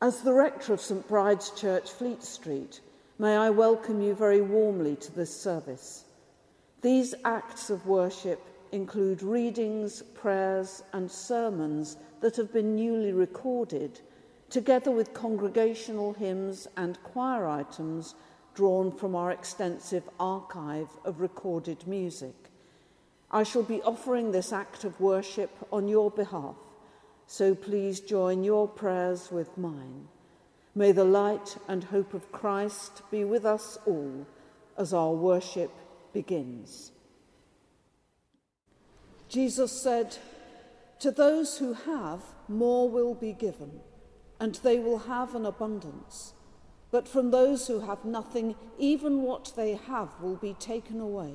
As the rector of St Bride's Church, Fleet Street, may I welcome you very warmly to this service. These acts of worship include readings, prayers, and sermons that have been newly recorded, together with congregational hymns and choir items drawn from our extensive archive of recorded music. I shall be offering this act of worship on your behalf, so please join your prayers with mine. May the light and hope of Christ be with us all as our worship begins. Jesus said, To those who have, more will be given, and they will have an abundance. But from those who have nothing, even what they have will be taken away.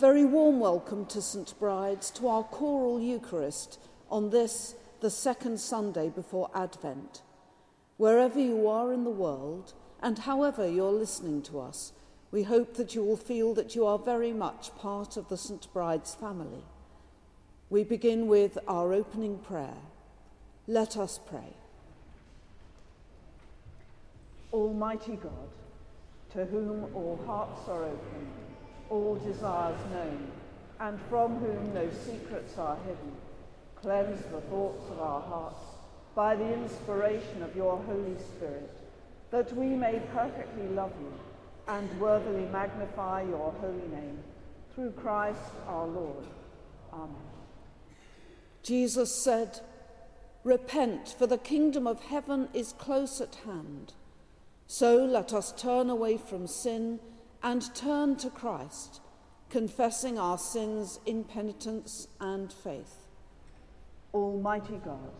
Very warm welcome to St Bride's to our choral Eucharist on this, the second Sunday before Advent. Wherever you are in the world, and however you're listening to us, we hope that you will feel that you are very much part of the St Bride's family. We begin with our opening prayer. Let us pray. Almighty God, to whom all hearts are open, all desires known, and from whom no secrets are hidden. Cleanse the thoughts of our hearts by the inspiration of your Holy Spirit, that we may perfectly love you and worthily magnify your holy name. Through Christ our Lord. Amen. Jesus said, Repent, for the kingdom of heaven is close at hand. So let us turn away from sin and turn to Christ, confessing our sins in penitence and faith. Almighty God,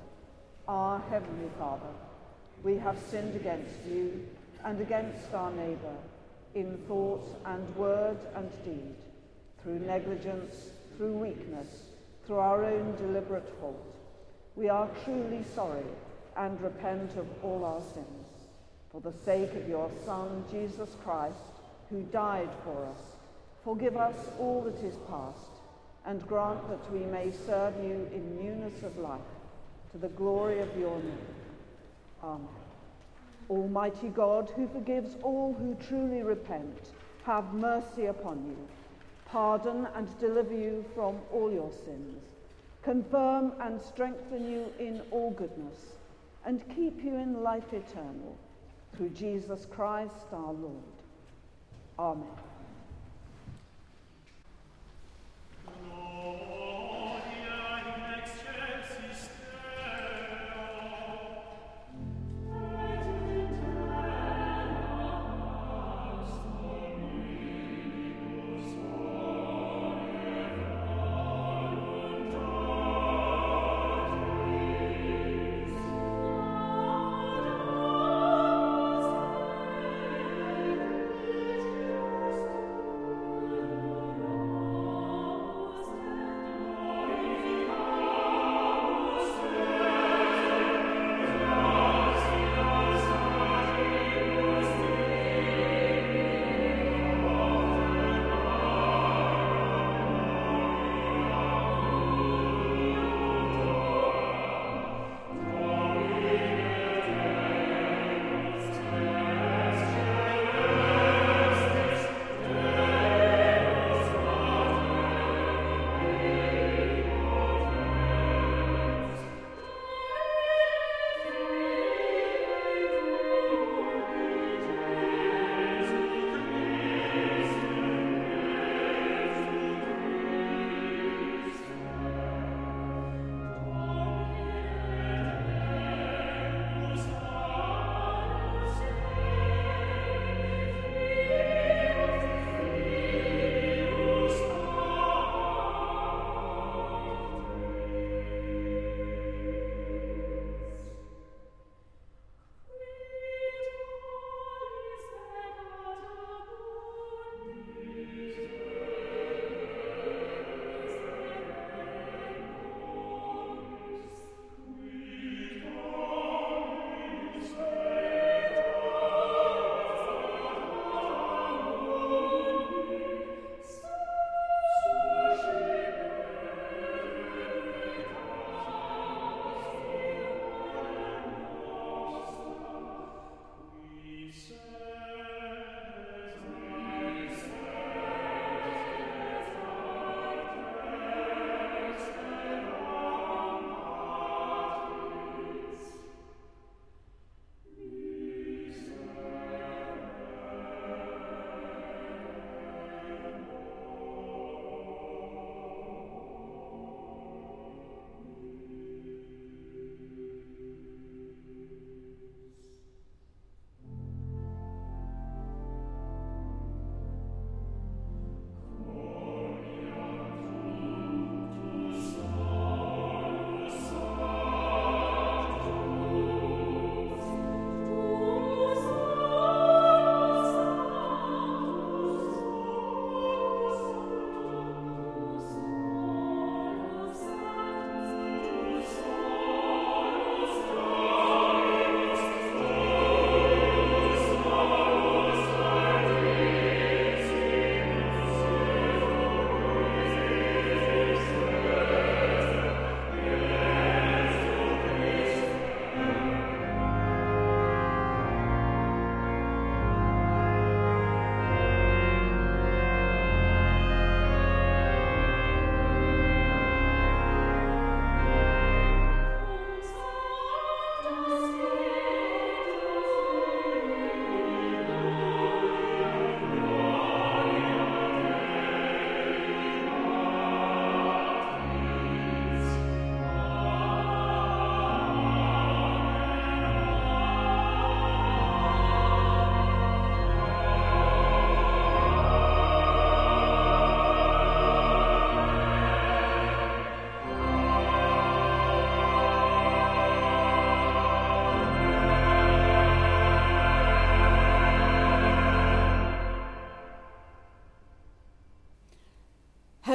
our Heavenly Father, we have sinned against you and against our neighbour in thought and word and deed, through negligence, through weakness, through our own deliberate fault. We are truly sorry and repent of all our sins. For the sake of your Son, Jesus Christ, who died for us, Forgive us all that is past, and grant that we may serve you in newness of life, to the glory of your name. Amen. Almighty God, who forgives all who truly repent, have mercy upon you, pardon and deliver you from all your sins, confirm and strengthen you in all goodness, and keep you in life eternal, through Jesus Christ our Lord. Amen.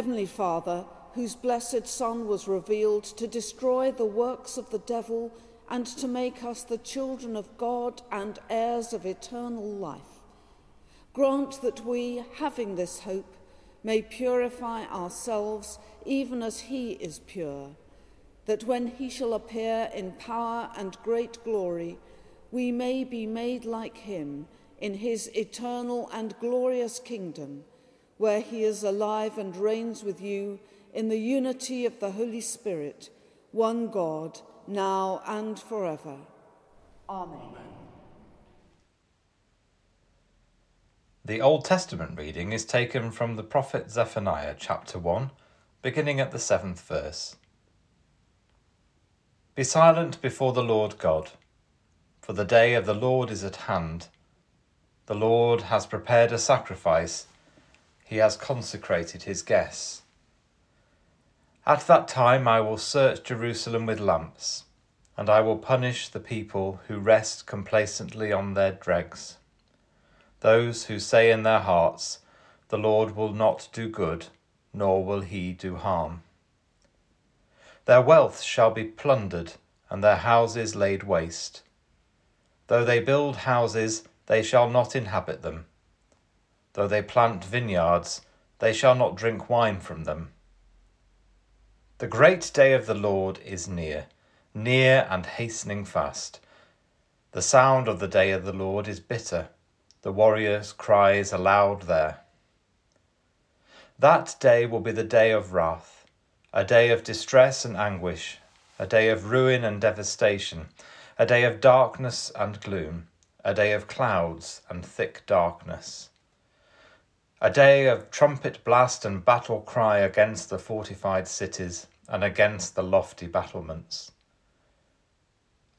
Heavenly Father, whose blessed Son was revealed to destroy the works of the devil and to make us the children of God and heirs of eternal life, grant that we, having this hope, may purify ourselves even as he is pure, that when he shall appear in power and great glory, we may be made like him in his eternal and glorious kingdom, where he is alive and reigns with you in the unity of the Holy Spirit, one God, now and forever. Amen. The Old Testament reading is taken from the prophet Zephaniah, chapter 1, beginning at the seventh verse. Be silent before the Lord God, for the day of the Lord is at hand. The Lord has prepared a sacrifice, he has consecrated his guests. At that time I will search Jerusalem with lamps, and I will punish the people who rest complacently on their dregs. Those who say in their hearts, The Lord will not do good, nor will he do harm. Their wealth shall be plundered, and their houses laid waste. Though they build houses, they shall not inhabit them. Though they plant vineyards, they shall not drink wine from them. The great day of the Lord is near, near and hastening fast. The sound of the day of the Lord is bitter. The warrior's cries aloud there. That day will be the day of wrath, a day of distress and anguish, a day of ruin and devastation, a day of darkness and gloom, a day of clouds and thick darkness. A day of trumpet blast and battle cry against the fortified cities and against the lofty battlements.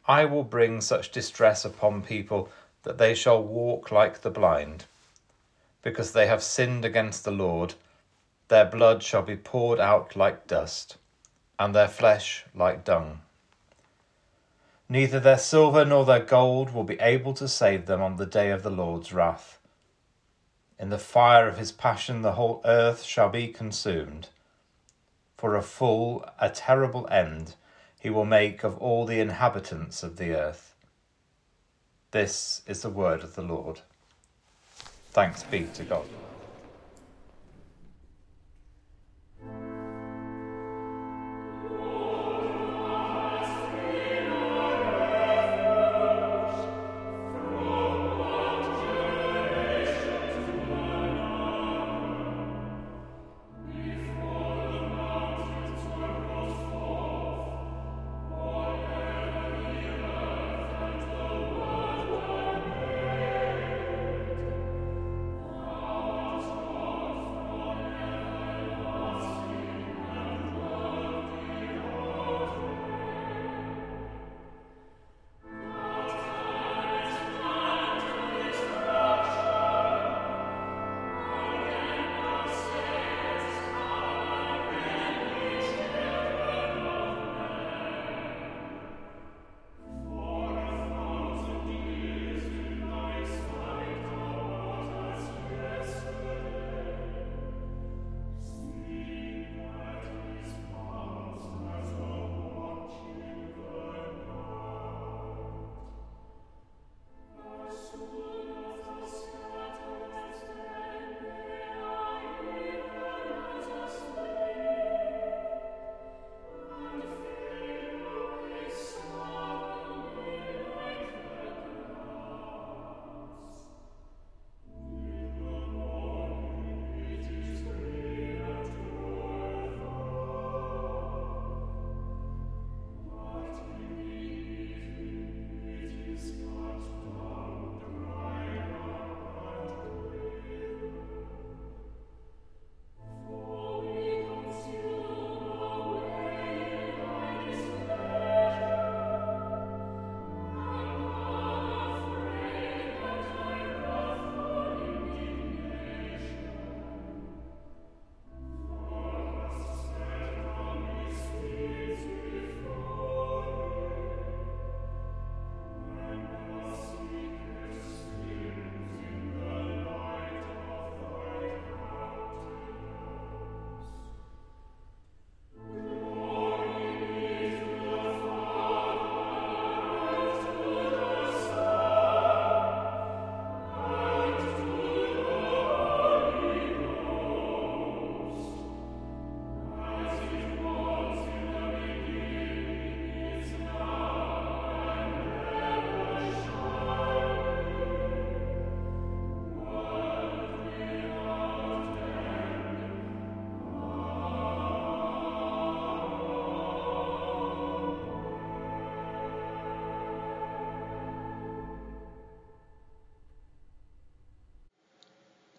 I will bring such distress upon people that they shall walk like the blind. Because they have sinned against the Lord, their blood shall be poured out like dust, and their flesh like dung. Neither their silver nor their gold will be able to save them on the day of the Lord's wrath in the fire of his passion, the whole earth shall be consumed. For a full, a terrible end he will make of all the inhabitants of the earth. This is the word of the Lord. Thanks be to God.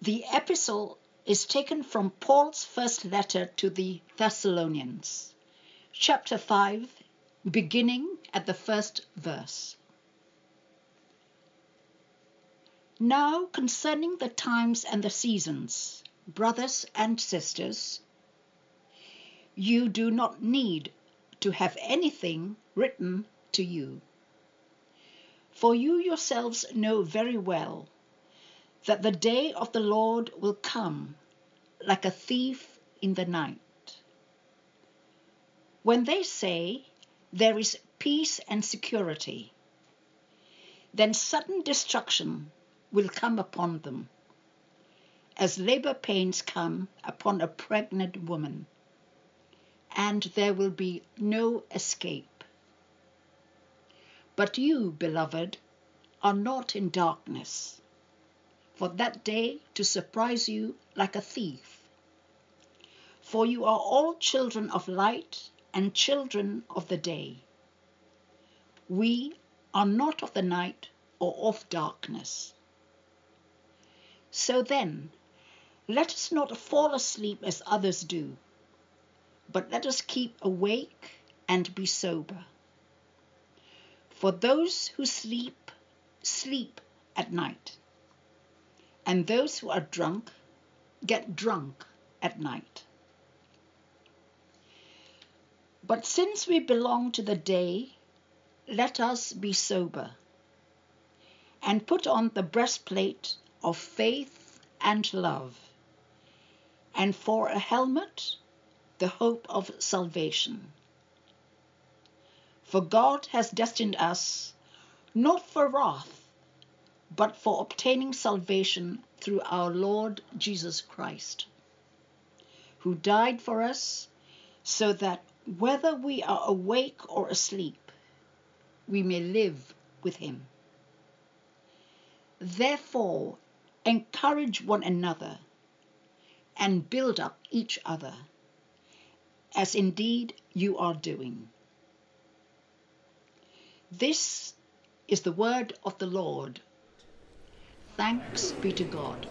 The epistle is taken from Paul's first letter to the Thessalonians, chapter 5, beginning at the first verse. Now, concerning the times and the seasons, brothers and sisters, you do not need to have anything written to you. For you yourselves know very well that the day of the Lord will come like a thief in the night. When they say there is peace and security, then sudden destruction will come upon them, as labor pains come upon a pregnant woman, and there will be no escape. But you, beloved, are not in darkness for that day to surprise you like a thief. For you are all children of light and children of the day. We are not of the night or of darkness. So then, let us not fall asleep as others do, but let us keep awake and be sober. For those who sleep, sleep at night and those who are drunk get drunk at night. But since we belong to the day, let us be sober and put on the breastplate of faith and love, and for a helmet, the hope of salvation. For God has destined us not for wrath but for obtaining salvation through our Lord Jesus Christ, who died for us so that whether we are awake or asleep, we may live with him. Therefore, encourage one another and build up each other, as indeed you are doing. This is the word of the Lord. Thanks be to God.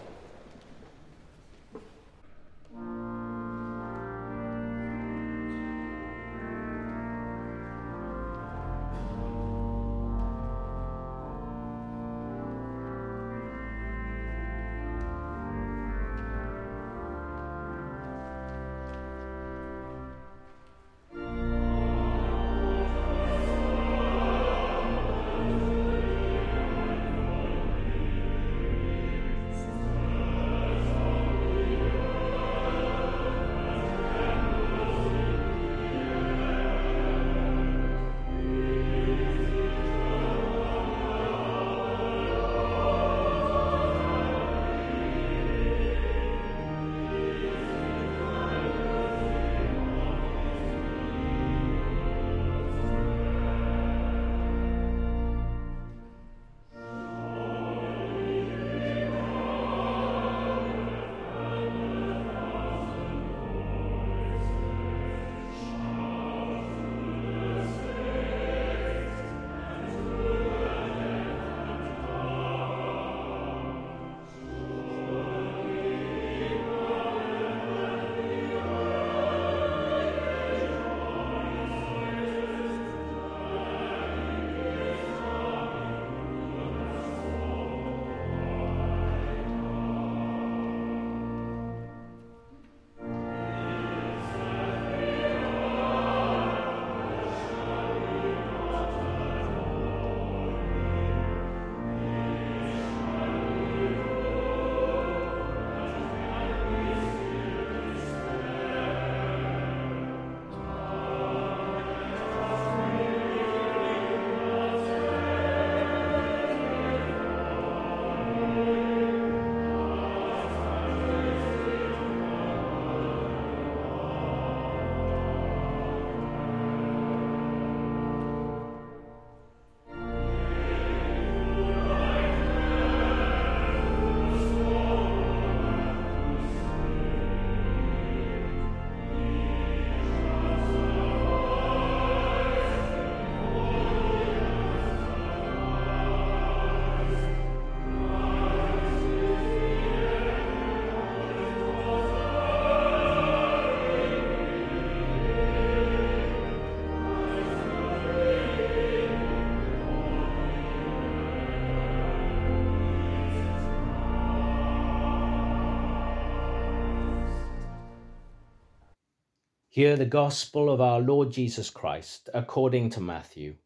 Hear the gospel of our Lord Jesus Christ according to Matthew.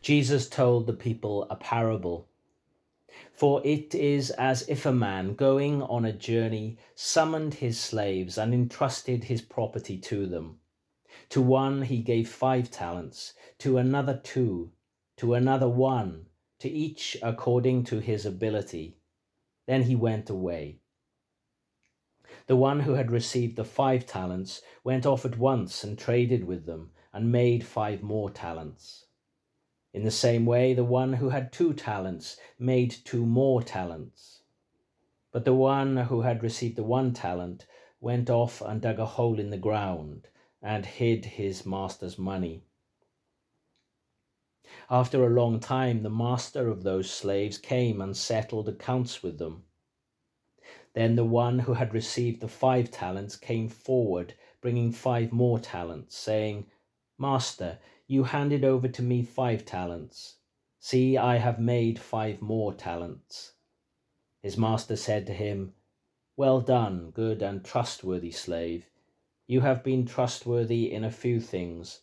Jesus told the people a parable. For it is as if a man going on a journey summoned his slaves and entrusted his property to them. To one he gave five talents, to another two to another one, to each according to his ability. Then he went away. The one who had received the five talents went off at once and traded with them and made five more talents. In the same way, the one who had two talents made two more talents. But the one who had received the one talent went off and dug a hole in the ground and hid his master's money. After a long time, the master of those slaves came and settled accounts with them. Then the one who had received the five talents came forward, bringing five more talents, saying, Master, you handed over to me five talents. See, I have made five more talents. His master said to him, Well done, good and trustworthy slave. You have been trustworthy in a few things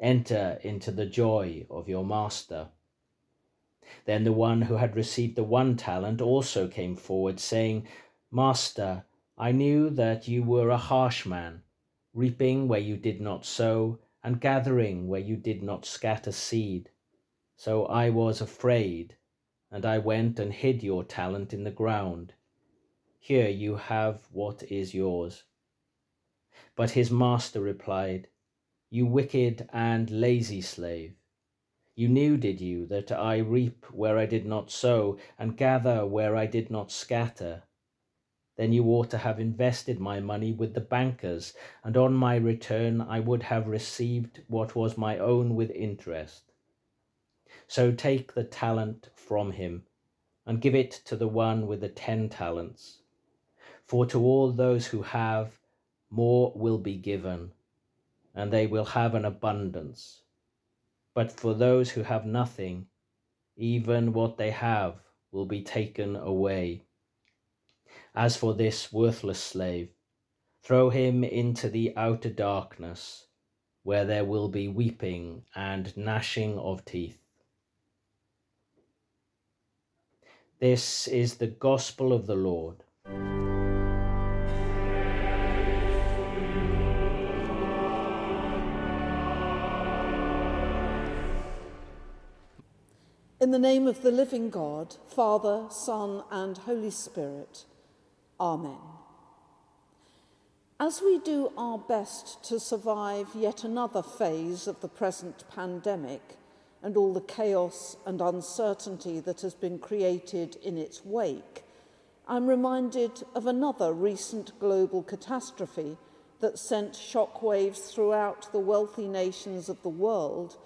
Enter into the joy of your master. Then the one who had received the one talent also came forward, saying, Master, I knew that you were a harsh man, reaping where you did not sow, and gathering where you did not scatter seed. So I was afraid, and I went and hid your talent in the ground. Here you have what is yours. But his master replied, you wicked and lazy slave. You knew, did you, that I reap where I did not sow and gather where I did not scatter? Then you ought to have invested my money with the bankers, and on my return I would have received what was my own with interest. So take the talent from him, and give it to the one with the ten talents. For to all those who have, more will be given and they will have an abundance. But for those who have nothing, even what they have will be taken away. As for this worthless slave, throw him into the outer darkness, where there will be weeping and gnashing of teeth. This is the gospel of the Lord. In the name of the living God, Father, Son, and Holy Spirit. Amen. As we do our best to survive yet another phase of the present pandemic and all the chaos and uncertainty that has been created in its wake, I'm reminded of another recent global catastrophe that sent shockwaves throughout the wealthy nations of the world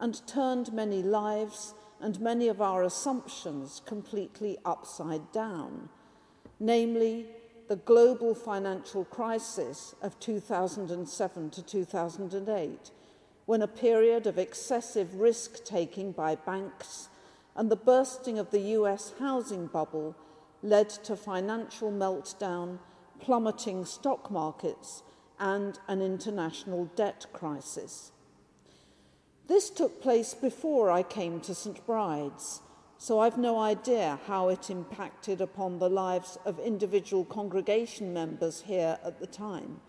and turned many lives and many of our assumptions completely upside down, namely the global financial crisis of 2007 to 2008, when a period of excessive risk taking by banks and the bursting of the US housing bubble led to financial meltdown, plummeting stock markets, and an international debt crisis. This took place before I came to St Bride's, so I've no idea how it impacted upon the lives of individual congregation members here at the time.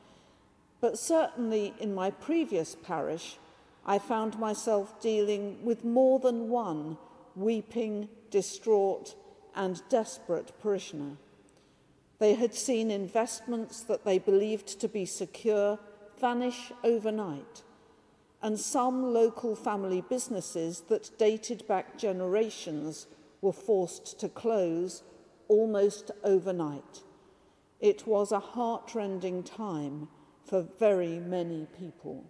But certainly in my previous parish, I found myself dealing with more than one weeping, distraught, and desperate parishioner. They had seen investments that they believed to be secure vanish overnight and some local family businesses that dated back generations were forced to close almost overnight. It was a heartrending time for very many people.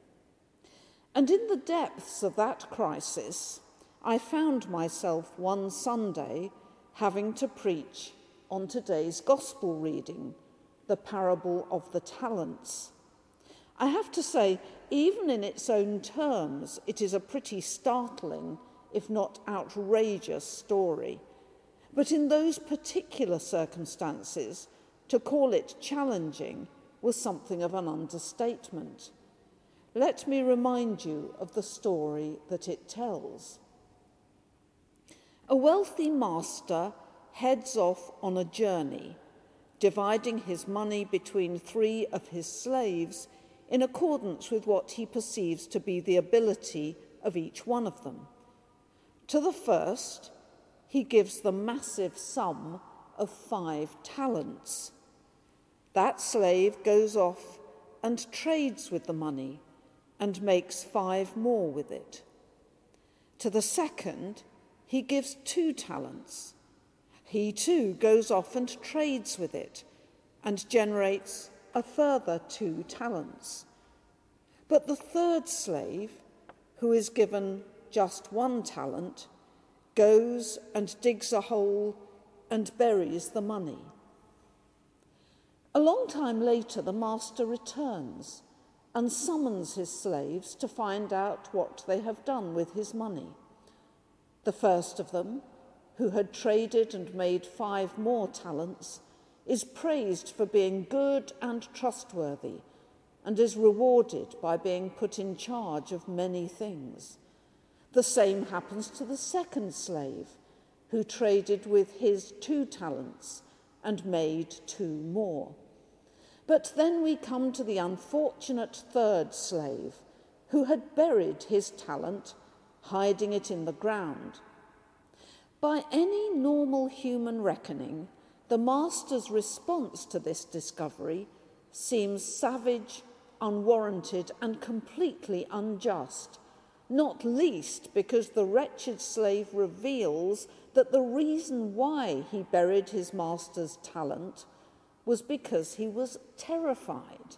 And in the depths of that crisis, I found myself one Sunday having to preach on today's gospel reading, the parable of the talents. I have to say, even in its own terms, it is a pretty startling, if not outrageous, story. But in those particular circumstances, to call it challenging was something of an understatement. Let me remind you of the story that it tells. A wealthy master heads off on a journey, dividing his money between three of his slaves in accordance with what he perceives to be the ability of each one of them. To the first, he gives the massive sum of five talents. That slave goes off and trades with the money and makes five more with it. To the second, he gives two talents. He too goes off and trades with it and generates a further two talents. But the third slave, who is given just one talent, goes and digs a hole and buries the money. A long time later, the master returns and summons his slaves to find out what they have done with his money. The first of them, who had traded and made five more talents, is praised for being good and trustworthy and is rewarded by being put in charge of many things. The same happens to the second slave, who traded with his two talents and made two more. But then we come to the unfortunate third slave, who had buried his talent, hiding it in the ground. By any normal human reckoning, the master's response to this discovery seems savage, unwarranted, and completely unjust, not least because the wretched slave reveals that the reason why he buried his master's talent was because he was terrified.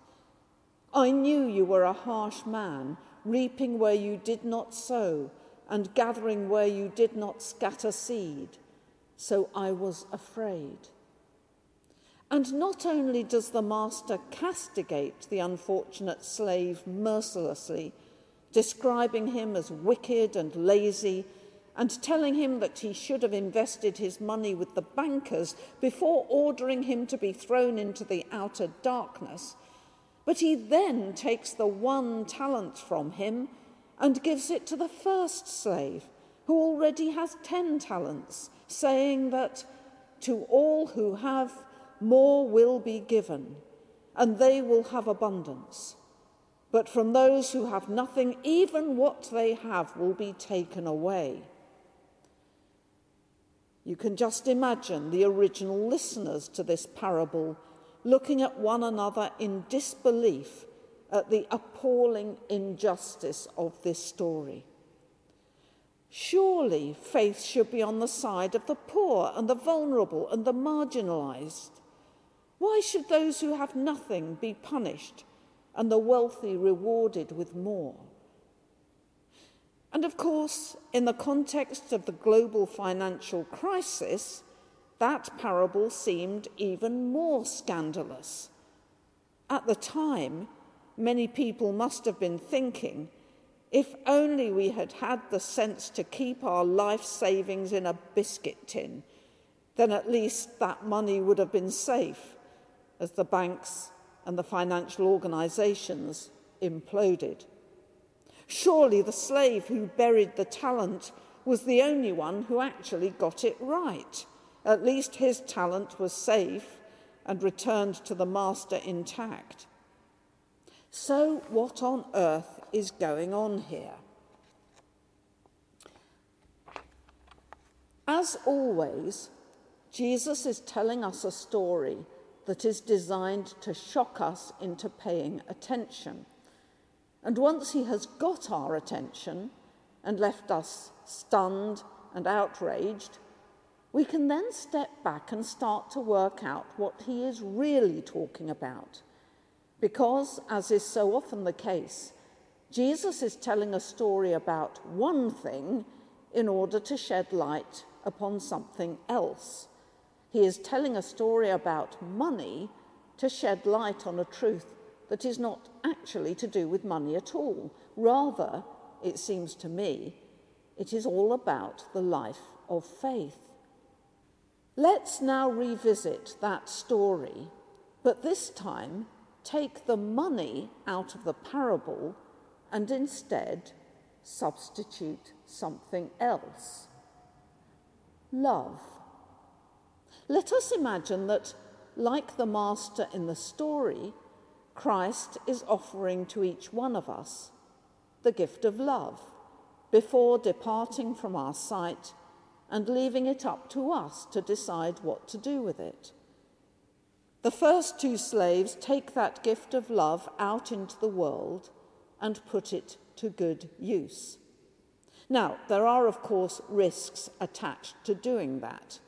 I knew you were a harsh man, reaping where you did not sow and gathering where you did not scatter seed, so I was afraid. And not only does the master castigate the unfortunate slave mercilessly, describing him as wicked and lazy, and telling him that he should have invested his money with the bankers before ordering him to be thrown into the outer darkness, but he then takes the one talent from him and gives it to the first slave, who already has ten talents, saying that to all who have, more will be given, and they will have abundance. But from those who have nothing, even what they have will be taken away. You can just imagine the original listeners to this parable looking at one another in disbelief at the appalling injustice of this story. Surely faith should be on the side of the poor and the vulnerable and the marginalized. Why should those who have nothing be punished and the wealthy rewarded with more? And of course, in the context of the global financial crisis, that parable seemed even more scandalous. At the time, many people must have been thinking if only we had had the sense to keep our life savings in a biscuit tin, then at least that money would have been safe as the banks and the financial organizations imploded. Surely the slave who buried the talent was the only one who actually got it right. At least his talent was safe and returned to the master intact. So, what on earth is going on here? As always, Jesus is telling us a story that is designed to shock us into paying attention. And once he has got our attention and left us stunned and outraged, we can then step back and start to work out what he is really talking about. Because, as is so often the case, Jesus is telling a story about one thing in order to shed light upon something else. He is telling a story about money to shed light on a truth that is not actually to do with money at all. Rather, it seems to me, it is all about the life of faith. Let's now revisit that story, but this time take the money out of the parable and instead substitute something else love. Let us imagine that, like the Master in the story, Christ is offering to each one of us the gift of love before departing from our sight and leaving it up to us to decide what to do with it. The first two slaves take that gift of love out into the world and put it to good use. Now, there are, of course, risks attached to doing that.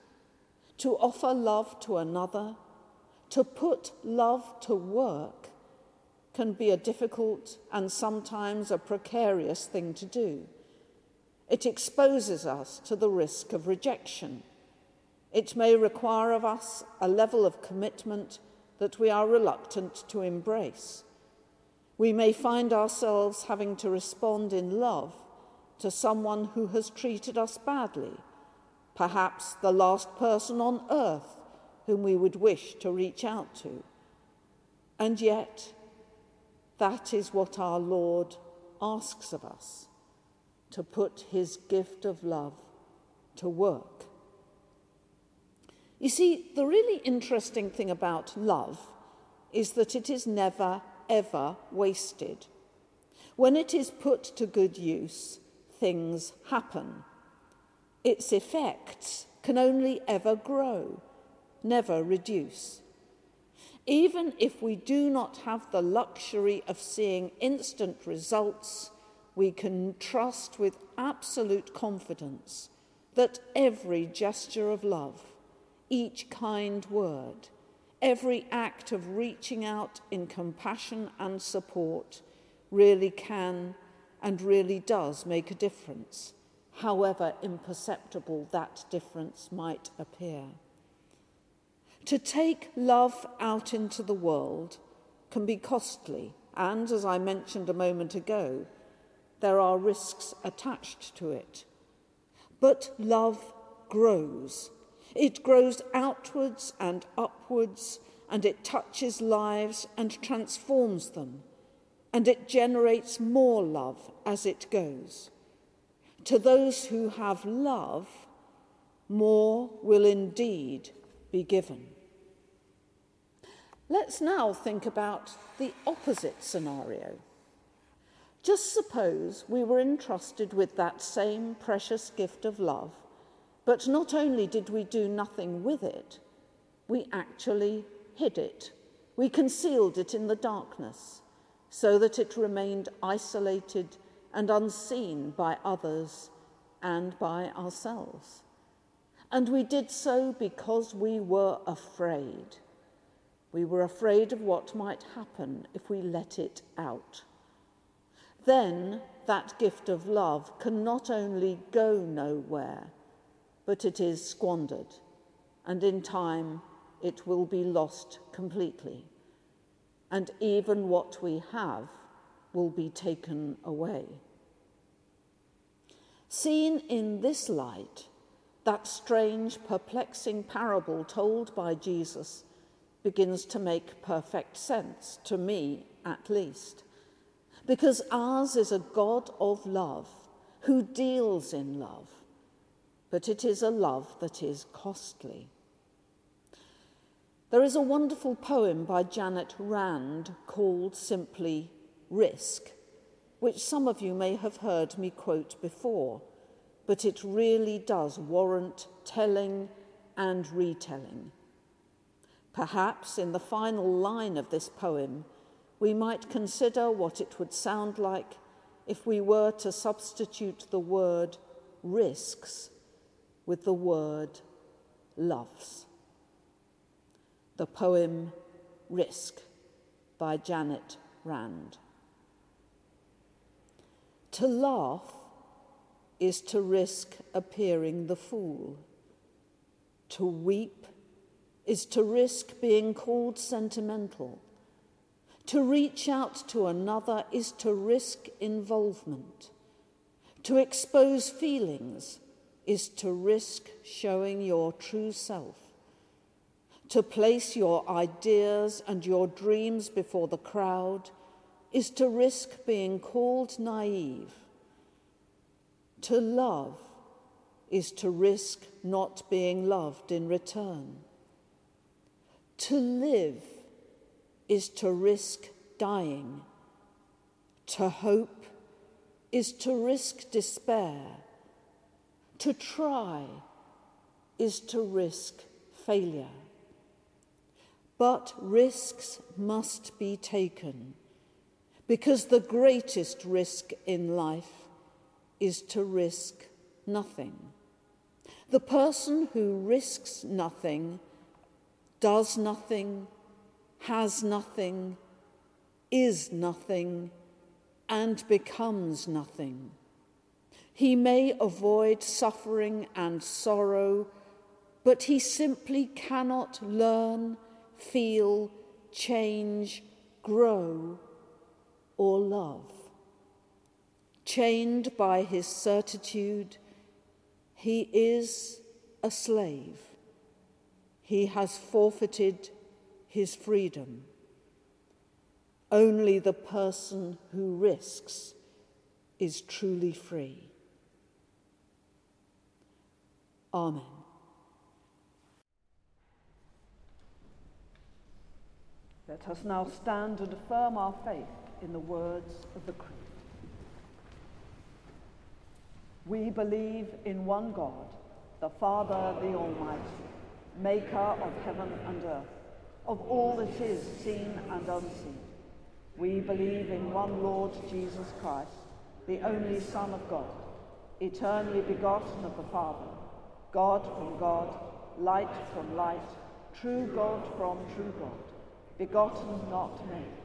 To offer love to another, to put love to work, can be a difficult and sometimes a precarious thing to do. It exposes us to the risk of rejection. It may require of us a level of commitment that we are reluctant to embrace. We may find ourselves having to respond in love to someone who has treated us badly, perhaps the last person on earth whom we would wish to reach out to. And yet, that is what our Lord asks of us to put his gift of love to work. You see, the really interesting thing about love is that it is never, ever wasted. When it is put to good use, things happen. Its effects can only ever grow, never reduce. Even if we do not have the luxury of seeing instant results, we can trust with absolute confidence that every gesture of love, each kind word, every act of reaching out in compassion and support really can and really does make a difference, however imperceptible that difference might appear. To take love out into the world can be costly, and as I mentioned a moment ago, there are risks attached to it. But love grows. It grows outwards and upwards, and it touches lives and transforms them, and it generates more love as it goes. To those who have love, more will indeed be given. Let's now think about the opposite scenario. Just suppose we were entrusted with that same precious gift of love, but not only did we do nothing with it, we actually hid it. We concealed it in the darkness so that it remained isolated and unseen by others and by ourselves. And we did so because we were afraid. We were afraid of what might happen if we let it out. Then that gift of love can not only go nowhere, but it is squandered, and in time it will be lost completely. And even what we have will be taken away. Seen in this light, that strange, perplexing parable told by Jesus begins to make perfect sense, to me at least. Because ours is a God of love who deals in love, but it is a love that is costly. There is a wonderful poem by Janet Rand called simply Risk, which some of you may have heard me quote before, but it really does warrant telling and retelling. Perhaps in the final line of this poem, we might consider what it would sound like if we were to substitute the word risks with the word loves. The poem Risk by Janet Rand. To laugh is to risk appearing the fool. To weep is to risk being called sentimental. To reach out to another is to risk involvement. To expose feelings is to risk showing your true self. To place your ideas and your dreams before the crowd is to risk being called naive. To love is to risk not being loved in return. To live is to risk dying. To hope is to risk despair. To try is to risk failure. But risks must be taken because the greatest risk in life is to risk nothing. The person who risks nothing, does nothing, has nothing, is nothing, and becomes nothing. He may avoid suffering and sorrow, but he simply cannot learn, feel, change, grow, or love. Chained by his certitude, he is a slave. He has forfeited his freedom. Only the person who risks is truly free. Amen. Let us now stand and affirm our faith in the words of the Creed. We believe in one God, the Father, the Almighty, maker of heaven and earth, of all that is seen and unseen. We believe in one Lord Jesus Christ, the only Son of God, eternally begotten of the Father, God from God, light from light, true God from true God, begotten, not made,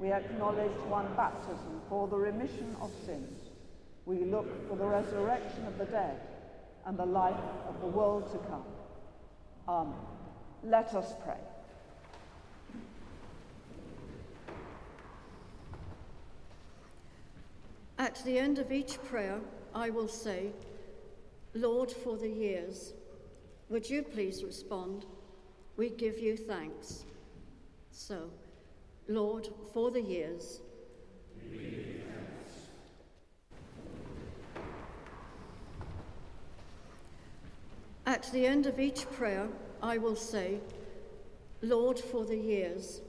We acknowledge one baptism for the remission of sins. We look for the resurrection of the dead and the life of the world to come. Amen. Let us pray. At the end of each prayer, I will say, Lord, for the years, would you please respond? We give you thanks. So, Lord, for the years, At the end of each prayer, I will say, Lord, for the years,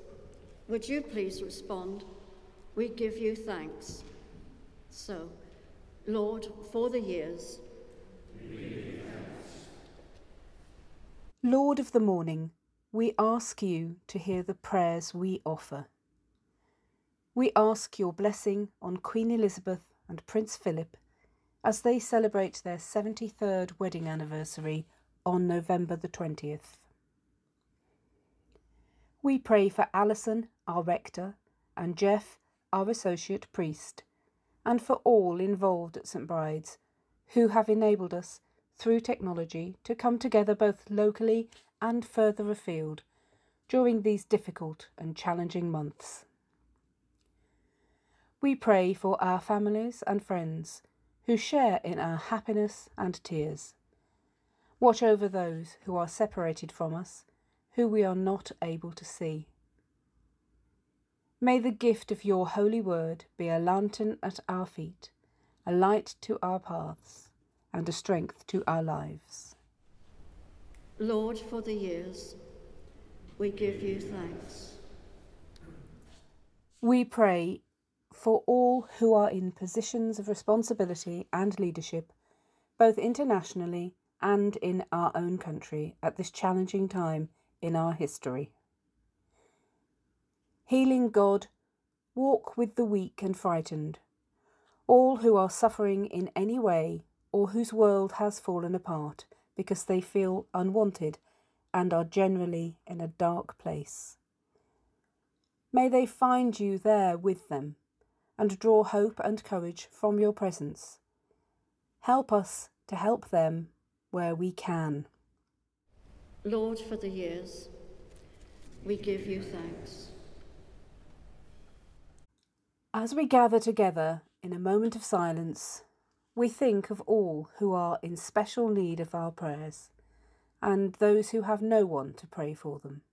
would you please respond? We give you thanks. So, Lord, for the years. Lord of the morning, we ask you to hear the prayers we offer. We ask your blessing on Queen Elizabeth and Prince Philip as they celebrate their 73rd wedding anniversary on November the 20th. We pray for Alison, our rector, and Jeff, our associate priest, and for all involved at St Bride's who have enabled us, through technology, to come together both locally and further afield during these difficult and challenging months. We pray for our families and friends who share in our happiness and tears. Watch over those who are separated from us, who we are not able to see. May the gift of your holy word be a lantern at our feet, a light to our paths, and a strength to our lives. Lord, for the years, we give you thanks. We pray for all who are in positions of responsibility and leadership, both internationally and in our own country at this challenging time in our history. Healing God, walk with the weak and frightened, all who are suffering in any way or whose world has fallen apart because they feel unwanted and are generally in a dark place. May they find you there with them and draw hope and courage from your presence. Help us to help them where we can. Lord, for the years, we give you thanks. As we gather together in a moment of silence, we think of all who are in special need of our prayers and those who have no one to pray for them.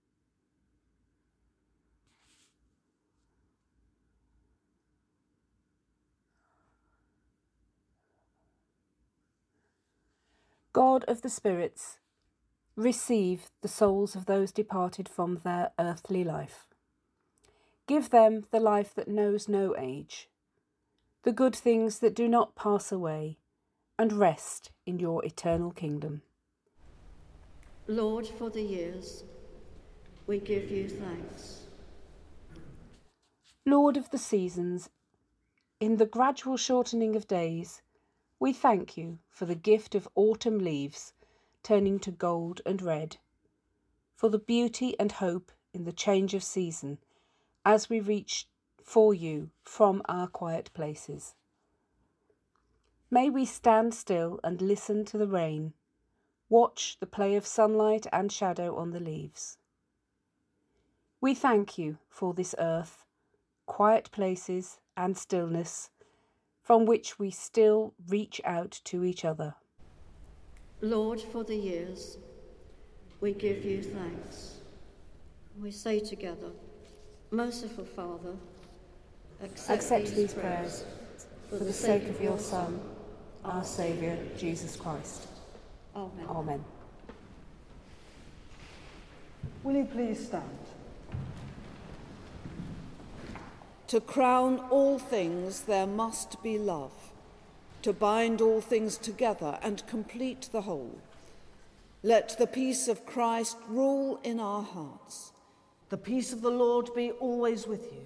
God of the spirits, receive the souls of those departed from their earthly life. Give them the life that knows no age, the good things that do not pass away, and rest in your eternal kingdom. Lord, for the years, we give you thanks. Lord of the seasons, in the gradual shortening of days, we thank you for the gift of autumn leaves turning to gold and red, for the beauty and hope in the change of season as we reach for you from our quiet places. May we stand still and listen to the rain Watch the play of sunlight and shadow on the leaves. We thank you for this earth, quiet places and stillness from which we still reach out to each other. Lord, for the years, we give you thanks. We say together, Merciful Father, accept, accept these, these prayers, prayers for the sake of your Son, our Saviour, Jesus Christ. Amen. Amen. Will you please stand? To crown all things, there must be love. To bind all things together and complete the whole. Let the peace of Christ rule in our hearts. The peace of the Lord be always with you.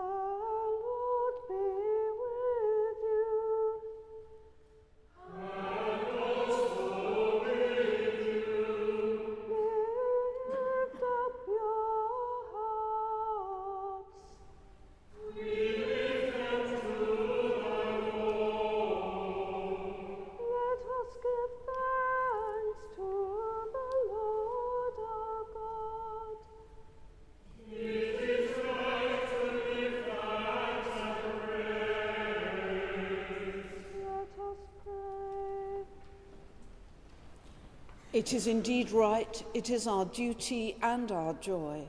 It is indeed right, it is our duty and our joy,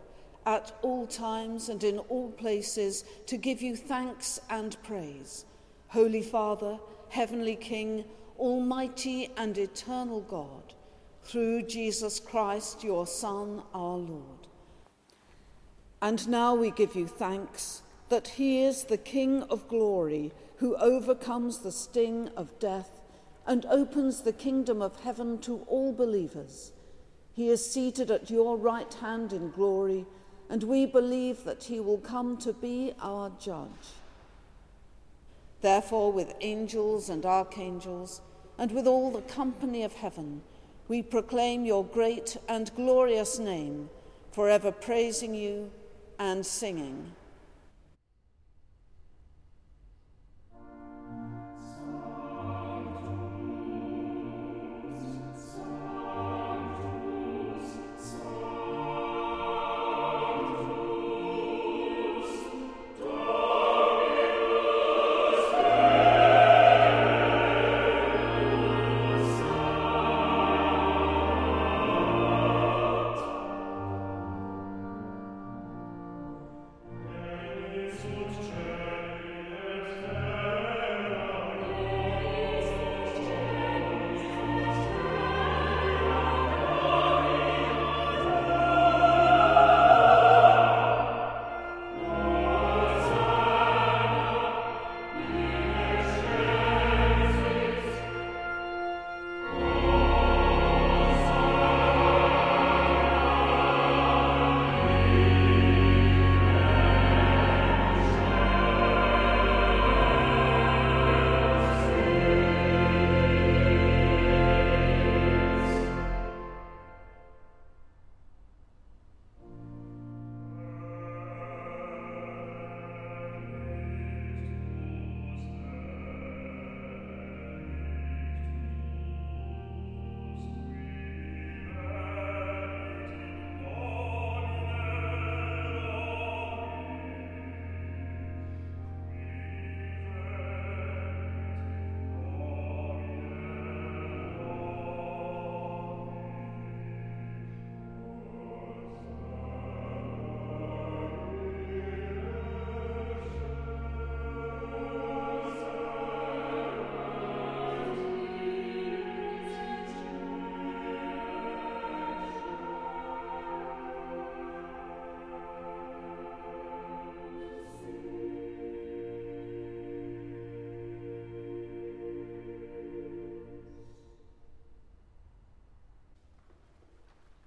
at all times and in all places, to give you thanks and praise. Holy Father, Heavenly King, Almighty and eternal God, through Jesus Christ, your Son, our Lord. And now we give you thanks that he is the King of glory who overcomes the sting of death and opens the kingdom of heaven to all believers. He is seated at your right hand in glory, and we believe that he will come to be our judge. Therefore, with angels and archangels, and with all the company of heaven, we proclaim your great and glorious name, forever praising you and singing.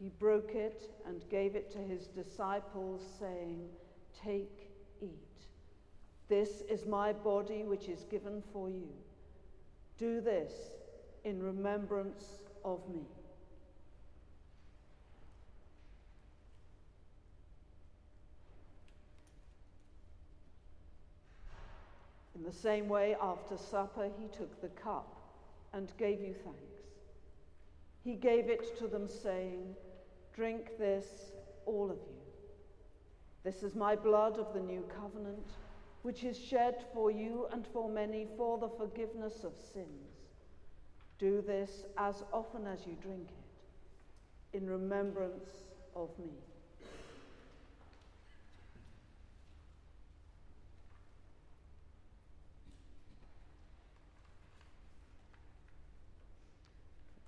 He broke it and gave it to his disciples, saying, Take, eat. This is my body, which is given for you. Do this in remembrance of me. In the same way, after supper, he took the cup and gave you thanks. He gave it to them, saying, Drink this, all of you. This is my blood of the new covenant, which is shed for you and for many for the forgiveness of sins. Do this as often as you drink it, in remembrance of me.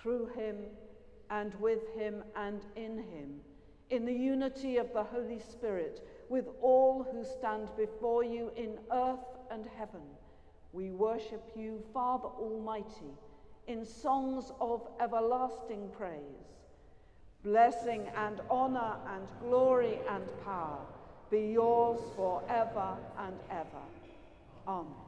through him and with him and in him, in the unity of the Holy Spirit, with all who stand before you in earth and heaven, we worship you, Father Almighty, in songs of everlasting praise. Blessing and honor and glory and power be yours forever and ever. Amen.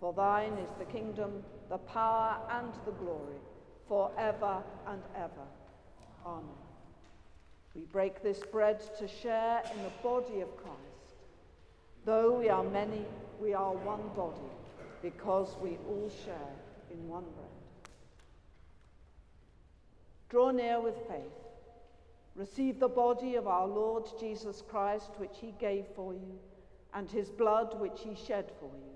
For thine is the kingdom, the power, and the glory, for ever and ever. Amen. We break this bread to share in the body of Christ. Though we are many, we are one body, because we all share in one bread. Draw near with faith. Receive the body of our Lord Jesus Christ, which he gave for you, and his blood, which he shed for you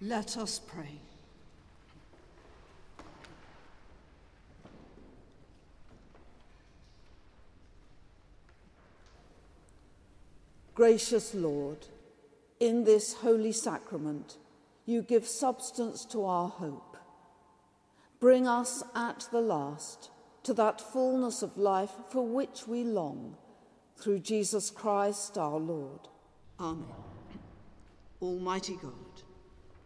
Let us pray. Gracious Lord, in this holy sacrament, you give substance to our hope. Bring us at the last to that fullness of life for which we long, through Jesus Christ our Lord. Amen. Almighty God,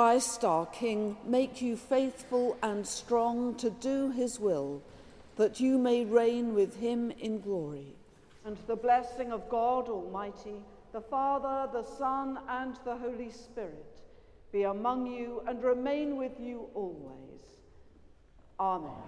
Christ our King, make you faithful and strong to do his will, that you may reign with him in glory. And the blessing of God Almighty, the Father, the Son, and the Holy Spirit be among you and remain with you always. Amen.